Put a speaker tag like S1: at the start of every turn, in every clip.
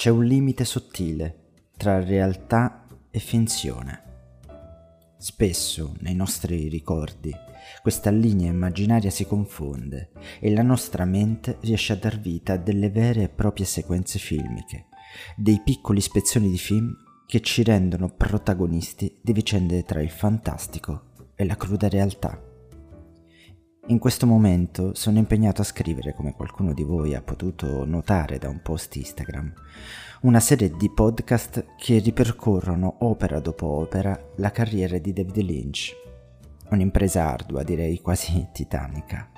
S1: C'è un limite sottile tra realtà e finzione. Spesso nei nostri ricordi questa linea immaginaria si confonde e la nostra mente riesce a dar vita a delle vere e proprie sequenze filmiche, dei piccoli spezzoni di film che ci rendono protagonisti di vicende tra il fantastico e la cruda realtà. In questo momento sono impegnato a scrivere, come qualcuno di voi ha potuto notare da un post Instagram, una serie di podcast che ripercorrono opera dopo opera la carriera di David Lynch. Un'impresa ardua, direi quasi titanica.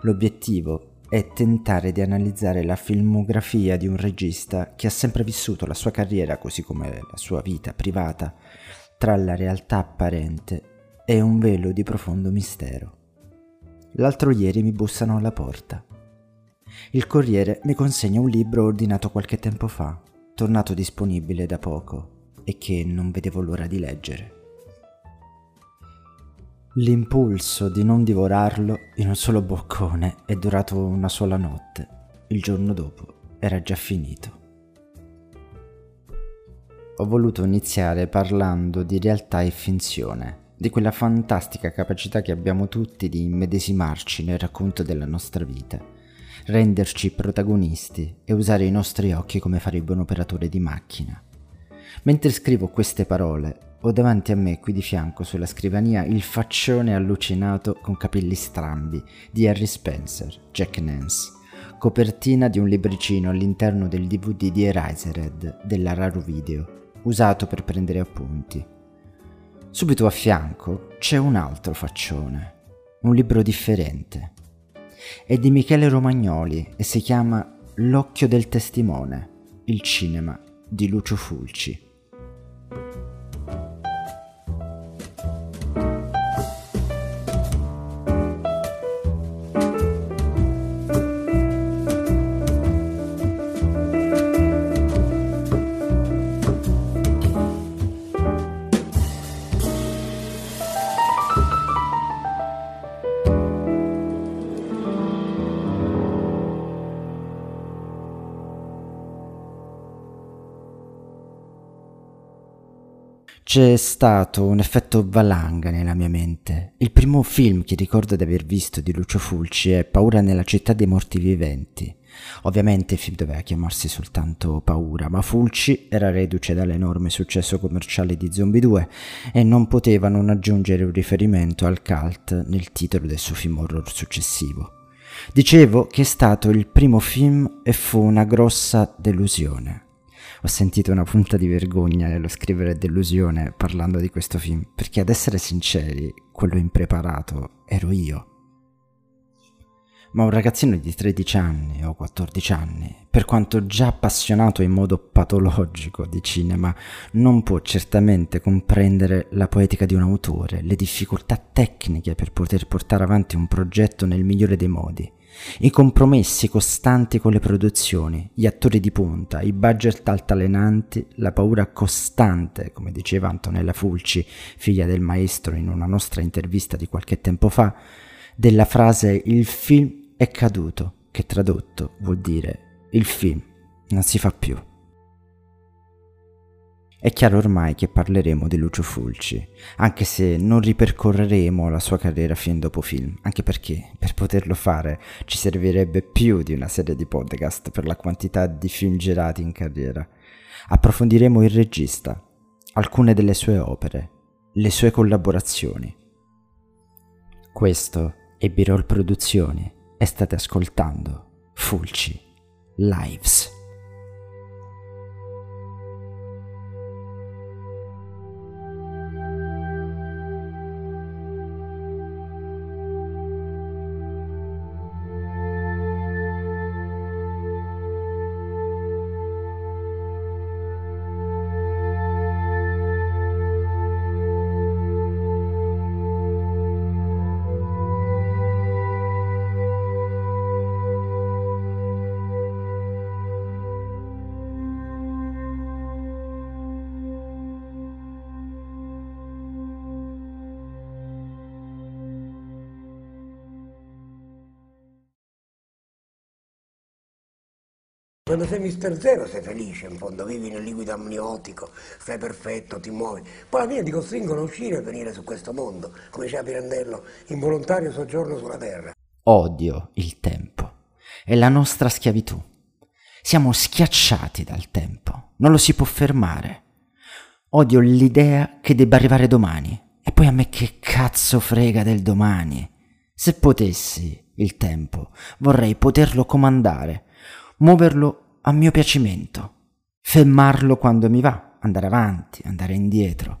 S1: L'obiettivo è tentare di analizzare la filmografia di un regista che ha sempre vissuto la sua carriera, così come la sua vita privata, tra la realtà apparente e un velo di profondo mistero. L'altro ieri mi bussano alla porta. Il corriere mi consegna un libro ordinato qualche tempo fa, tornato disponibile da poco e che non vedevo l'ora di leggere. L'impulso di non divorarlo in un solo boccone è durato una sola notte. Il giorno dopo era già finito. Ho voluto iniziare parlando di realtà e finzione di quella fantastica capacità che abbiamo tutti di immedesimarci nel racconto della nostra vita, renderci protagonisti e usare i nostri occhi come farebbe un operatore di macchina. Mentre scrivo queste parole, ho davanti a me qui di fianco sulla scrivania il faccione allucinato con capelli strambi di Harry Spencer, Jack Nance, copertina di un libricino all'interno del DVD di Eraserhead della Raro Video, usato per prendere appunti. Subito a fianco c'è un altro faccione, un libro differente. È di Michele Romagnoli e si chiama L'occhio del testimone, il cinema di Lucio Fulci. C'è stato un effetto valanga nella mia mente. Il primo film che ricordo di aver visto di Lucio Fulci è Paura nella città dei morti viventi. Ovviamente il film doveva chiamarsi soltanto Paura, ma Fulci era reduce dall'enorme successo commerciale di Zombie 2 e non poteva non aggiungere un riferimento al cult nel titolo del suo film horror successivo. Dicevo che è stato il primo film e fu una grossa delusione ho sentito una punta di vergogna nello scrivere delusione parlando di questo film, perché ad essere sinceri, quello impreparato ero io. Ma un ragazzino di 13 anni o 14 anni, per quanto già appassionato in modo patologico di cinema, non può certamente comprendere la poetica di un autore, le difficoltà tecniche per poter portare avanti un progetto nel migliore dei modi i compromessi costanti con le produzioni, gli attori di punta, i budget altalenanti, la paura costante, come diceva Antonella Fulci, figlia del maestro in una nostra intervista di qualche tempo fa, della frase il film è caduto, che tradotto vuol dire il film non si fa più. È chiaro ormai che parleremo di Lucio Fulci, anche se non ripercorreremo la sua carriera film dopo film, anche perché per poterlo fare ci servirebbe più di una serie di podcast per la quantità di film girati in carriera. Approfondiremo il regista, alcune delle sue opere, le sue collaborazioni. Questo è B-Roll Produzioni e state ascoltando Fulci Lives.
S2: Quando sei mister zero sei felice, in fondo vivi nel liquido amniotico, stai perfetto, ti muovi. Poi alla fine ti costringono a uscire e venire su questo mondo, come diceva Pirandello, involontario soggiorno sulla terra.
S1: Odio il tempo. È la nostra schiavitù. Siamo schiacciati dal tempo. Non lo si può fermare. Odio l'idea che debba arrivare domani. E poi a me che cazzo frega del domani? Se potessi il tempo, vorrei poterlo comandare, muoverlo a mio piacimento, fermarlo quando mi va, andare avanti, andare indietro.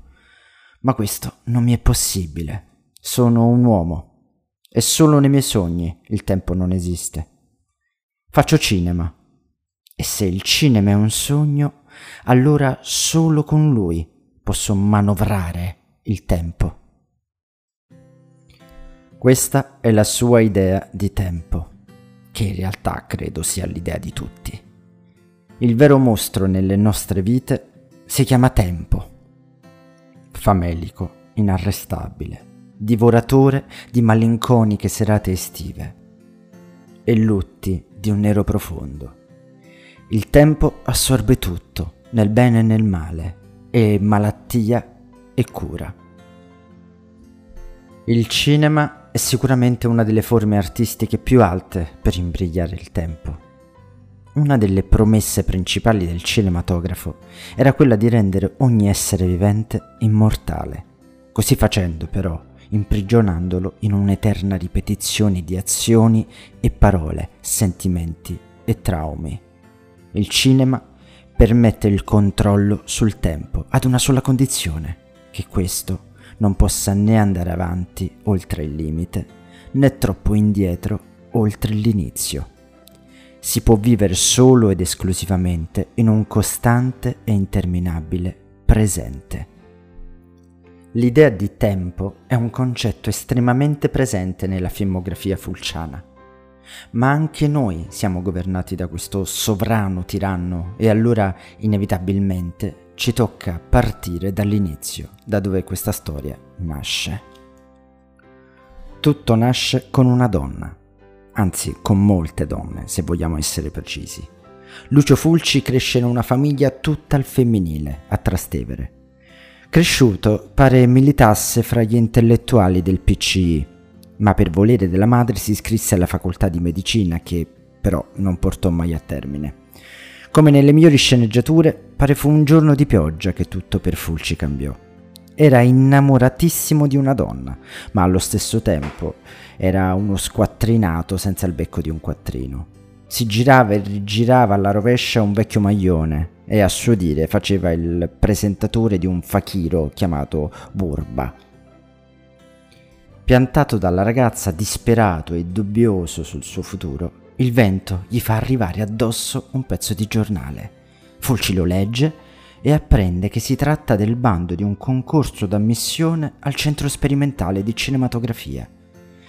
S1: Ma questo non mi è possibile. Sono un uomo e solo nei miei sogni il tempo non esiste. Faccio cinema e se il cinema è un sogno, allora solo con lui posso manovrare il tempo. Questa è la sua idea di tempo, che in realtà credo sia l'idea di tutti. Il vero mostro nelle nostre vite si chiama tempo. Famelico, inarrestabile, divoratore di malinconiche serate estive e lutti di un nero profondo. Il tempo assorbe tutto, nel bene e nel male, e malattia e cura. Il cinema è sicuramente una delle forme artistiche più alte per imbrigliare il tempo. Una delle promesse principali del cinematografo era quella di rendere ogni essere vivente immortale. Così facendo, però, imprigionandolo in un'eterna ripetizione di azioni e parole, sentimenti e traumi. Il cinema permette il controllo sul tempo ad una sola condizione, che questo non possa né andare avanti oltre il limite, né troppo indietro oltre l'inizio. Si può vivere solo ed esclusivamente in un costante e interminabile presente. L'idea di tempo è un concetto estremamente presente nella filmografia fulciana. Ma anche noi siamo governati da questo sovrano tiranno e allora inevitabilmente ci tocca partire dall'inizio, da dove questa storia nasce. Tutto nasce con una donna, anzi con molte donne, se vogliamo essere precisi. Lucio Fulci cresce in una famiglia tutta al femminile, a Trastevere. Cresciuto, pare militasse fra gli intellettuali del PCI, ma per volere della madre si iscrisse alla facoltà di medicina che però non portò mai a termine. Come nelle migliori sceneggiature, pare fu un giorno di pioggia che tutto per Fulci cambiò. Era innamoratissimo di una donna, ma allo stesso tempo era uno squattrinato senza il becco di un quattrino. Si girava e rigirava alla rovescia un vecchio maglione e a suo dire faceva il presentatore di un fakiro chiamato Burba. Piantato dalla ragazza, disperato e dubbioso sul suo futuro, il vento gli fa arrivare addosso un pezzo di giornale. Fulci lo legge e apprende che si tratta del bando di un concorso d'ammissione al centro sperimentale di cinematografia,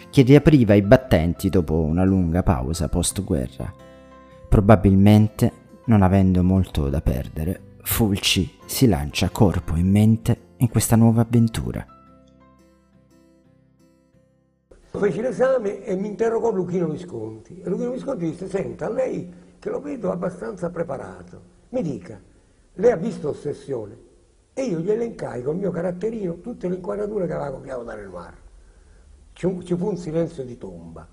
S1: che riapriva i battenti dopo una lunga pausa post-guerra. Probabilmente non avendo molto da perdere, Fulci si lancia corpo e mente in questa nuova avventura.
S2: Feci l'esame e mi interrogò Luchino Visconti. Luchino Visconti disse, senta, lei che lo vedo abbastanza preparato, mi dica, lei ha visto Ossessione? E io gli elencai col mio caratterino tutte le inquadrature che aveva copiato da Renoir. Ci, fu un silenzio di tomba.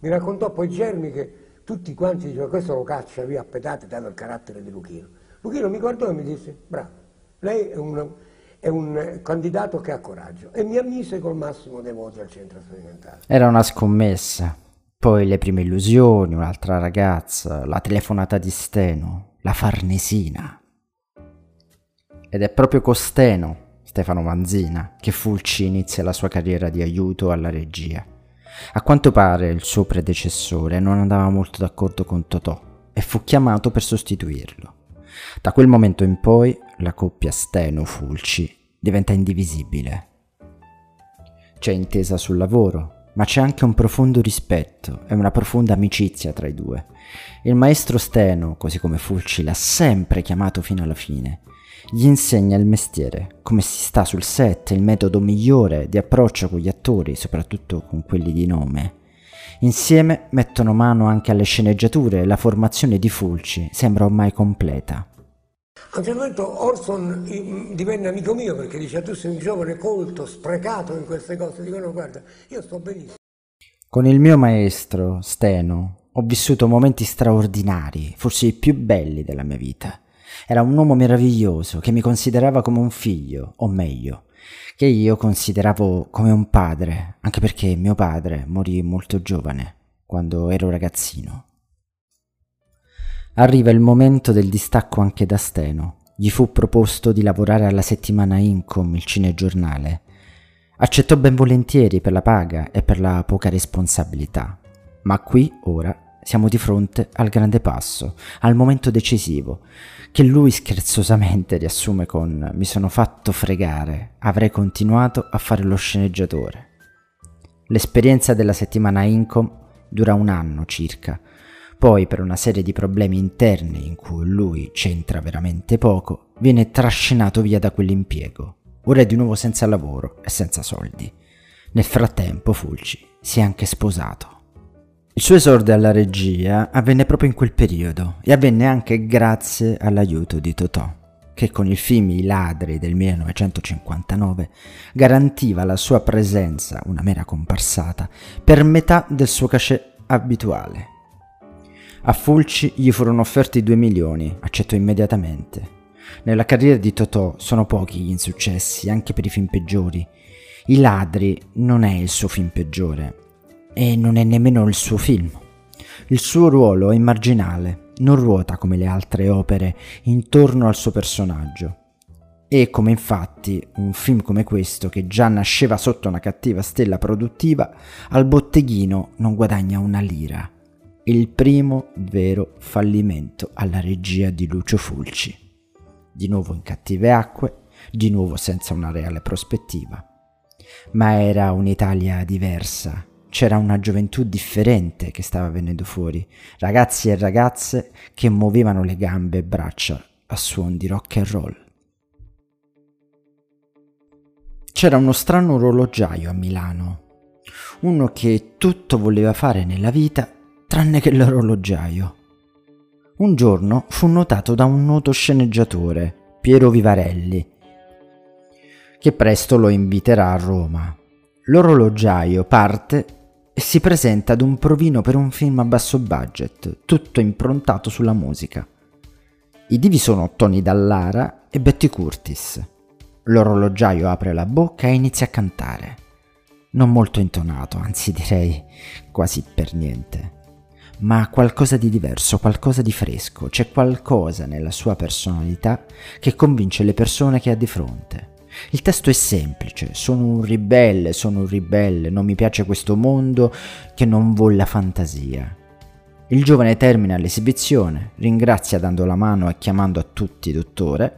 S2: Mi raccontò poi Germi che tutti quanti dicevano questo lo caccia via a pedate dato il carattere di Luchino. Luchino mi guardò e mi disse bravo, lei è un, è un candidato che ha coraggio e mi ammise col massimo dei voti al centro sperimentale.
S1: Era una scommessa. Poi le prime illusioni, un'altra ragazza, la telefonata di Steno, la Farnesina. Ed è proprio con Steno, Stefano Manzina, che Fulci inizia la sua carriera di aiuto alla regia. A quanto pare il suo predecessore non andava molto d'accordo con Totò e fu chiamato per sostituirlo. Da quel momento in poi la coppia Steno-Fulci diventa indivisibile. C'è intesa sul lavoro, ma c'è anche un profondo rispetto e una profonda amicizia tra i due. Il maestro Steno, così come Fulci, l'ha sempre chiamato fino alla fine gli insegna il mestiere, come si sta sul set, il metodo migliore di approccio con gli attori, soprattutto con quelli di nome. Insieme mettono mano anche alle sceneggiature e la formazione di Fulci sembra ormai completa.
S2: A un certo punto Orson divenne amico mio perché dice tu sei un giovane colto, sprecato in queste cose. Dico no guarda, io sto benissimo.
S1: Con il mio maestro, Steno, ho vissuto momenti straordinari, forse i più belli della mia vita. Era un uomo meraviglioso che mi considerava come un figlio, o meglio, che io consideravo come un padre, anche perché mio padre morì molto giovane, quando ero ragazzino. Arriva il momento del distacco anche da Steno. Gli fu proposto di lavorare alla settimana Incom, il cinegiornale. Accettò ben volentieri per la paga e per la poca responsabilità. Ma qui, ora, siamo di fronte al grande passo, al momento decisivo, che lui scherzosamente riassume con mi sono fatto fregare, avrei continuato a fare lo sceneggiatore. L'esperienza della settimana Incom dura un anno circa, poi per una serie di problemi interni in cui lui c'entra veramente poco, viene trascinato via da quell'impiego. Ora è di nuovo senza lavoro e senza soldi. Nel frattempo Fulci si è anche sposato. Il suo esordio alla regia avvenne proprio in quel periodo e avvenne anche grazie all'aiuto di Totò, che con il film I ladri del 1959 garantiva la sua presenza, una mera comparsata, per metà del suo cachet abituale. A Fulci gli furono offerti 2 milioni, accettò immediatamente. Nella carriera di Totò sono pochi gli insuccessi, anche per i film peggiori. I ladri non è il suo film peggiore, e non è nemmeno il suo film. Il suo ruolo è marginale, non ruota come le altre opere intorno al suo personaggio. E come infatti un film come questo, che già nasceva sotto una cattiva stella produttiva, al botteghino non guadagna una lira. Il primo vero fallimento alla regia di Lucio Fulci. Di nuovo in cattive acque, di nuovo senza una reale prospettiva. Ma era un'Italia diversa, c'era una gioventù differente che stava venendo fuori, ragazzi e ragazze che muovevano le gambe e braccia a suon di rock and roll. C'era uno strano orologiaio a Milano, uno che tutto voleva fare nella vita tranne che l'orologiaio. Un giorno fu notato da un noto sceneggiatore, Piero Vivarelli, che presto lo inviterà a Roma. L'orologiaio parte si presenta ad un provino per un film a basso budget, tutto improntato sulla musica. I divi sono Tony Dallara e Betty Curtis. L'orologiaio apre la bocca e inizia a cantare. Non molto intonato, anzi direi quasi per niente. Ma qualcosa di diverso, qualcosa di fresco, c'è qualcosa nella sua personalità che convince le persone che ha di fronte. Il testo è semplice, sono un ribelle, sono un ribelle, non mi piace questo mondo che non vuole la fantasia. Il giovane termina l'esibizione, ringrazia dando la mano e chiamando a tutti dottore,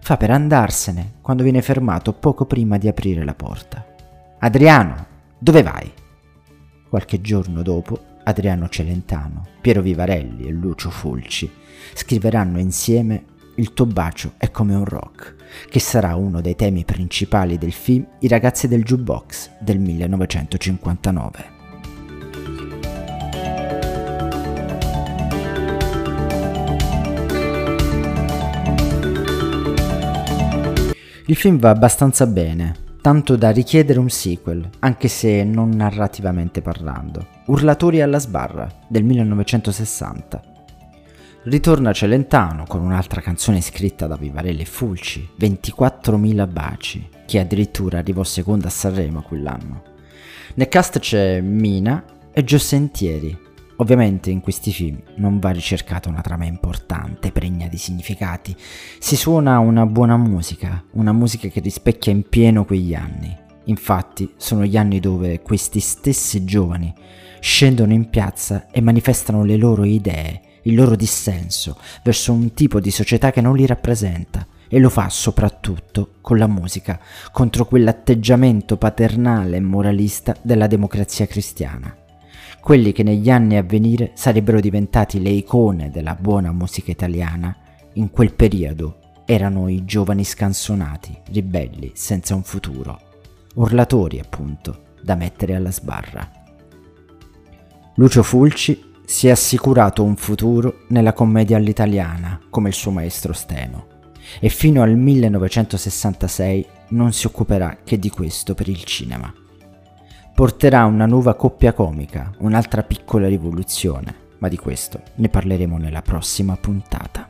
S1: fa per andarsene quando viene fermato poco prima di aprire la porta. Adriano, dove vai? Qualche giorno dopo, Adriano Celentano, Piero Vivarelli e Lucio Fulci scriveranno insieme Il tuo bacio è come un rock che sarà uno dei temi principali del film I ragazzi del jukebox del 1959. Il film va abbastanza bene, tanto da richiedere un sequel, anche se non narrativamente parlando. Urlatori alla sbarra del 1960 Ritorna Celentano con un'altra canzone scritta da Vivarelli e Fulci, 24.000 baci, che addirittura arrivò seconda a Sanremo quell'anno. Nel cast c'è Mina e Gio Sentieri. Ovviamente in questi film non va ricercata una trama importante, pregna di significati. Si suona una buona musica, una musica che rispecchia in pieno quegli anni. Infatti sono gli anni dove questi stessi giovani scendono in piazza e manifestano le loro idee il loro dissenso verso un tipo di società che non li rappresenta e lo fa soprattutto con la musica contro quell'atteggiamento paternale e moralista della democrazia cristiana. Quelli che negli anni a venire sarebbero diventati le icone della buona musica italiana, in quel periodo erano i giovani scansonati, ribelli, senza un futuro, urlatori appunto, da mettere alla sbarra. Lucio Fulci si è assicurato un futuro nella commedia all'italiana come il suo maestro Steno e fino al 1966 non si occuperà che di questo per il cinema. Porterà una nuova coppia comica, un'altra piccola rivoluzione, ma di questo ne parleremo nella prossima puntata.